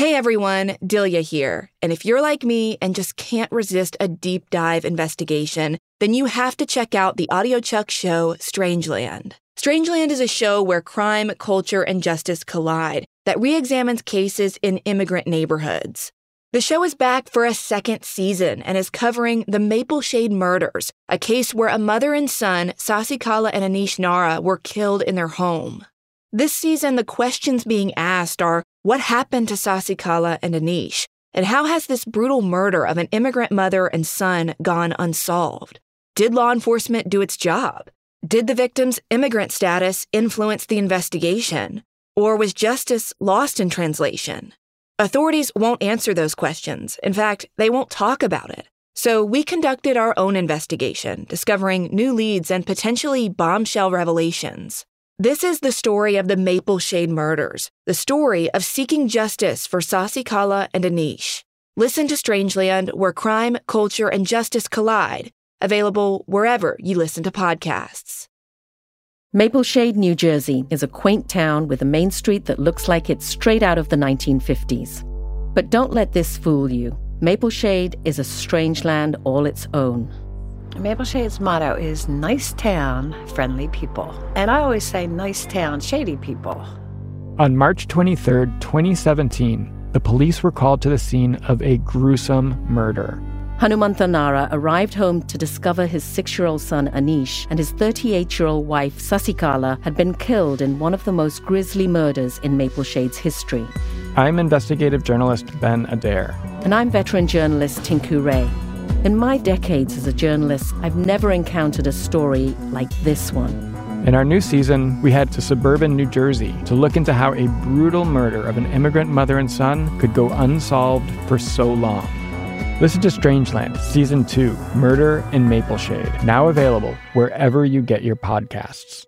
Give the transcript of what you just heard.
Hey everyone, Delia here. And if you're like me and just can't resist a deep dive investigation, then you have to check out the audiochuck show Strangeland. Strangeland is a show where crime, culture, and justice collide that re examines cases in immigrant neighborhoods. The show is back for a second season and is covering the Maple Shade murders, a case where a mother and son, Sasikala and Anish Narra, were killed in their home. This season, the questions being asked are what happened to Sasikala and Anish? And how has this brutal murder of an immigrant mother and son gone unsolved? Did law enforcement do its job? Did the victim's immigrant status influence the investigation? Or was justice lost in translation? Authorities won't answer those questions. In fact, they won't talk about it. So we conducted our own investigation, discovering new leads and potentially bombshell revelations. This is the story of the Maple Shade murders, the story of seeking justice for Sasikala and Anish. Listen to Strangeland, where crime, culture, and justice collide, available wherever you listen to podcasts. Maple Shade, New Jersey is a quaint town with a main street that looks like it's straight out of the 1950s. But don't let this fool you. Maple Shade is a strange land all its own. Maple Shade's motto is nice town, friendly people. And I always say nice town, shady people. On March 23, 2017, the police were called to the scene of a gruesome murder. Hanumantha Narra arrived home to discover his six year old son Anish and his 38 year old wife Sasikala had been killed in one of the most grisly murders in Maple Shade's history. I'm investigative journalist Ben Adair. And I'm veteran journalist Tinku Ray. In my decades as a journalist, I've never encountered a story like this one. In our new season, we head to suburban New Jersey to look into how a brutal murder of an immigrant mother and son could go unsolved for so long. Listen to Strangeland, Season 2 Murder in Maple Shade, now available wherever you get your podcasts.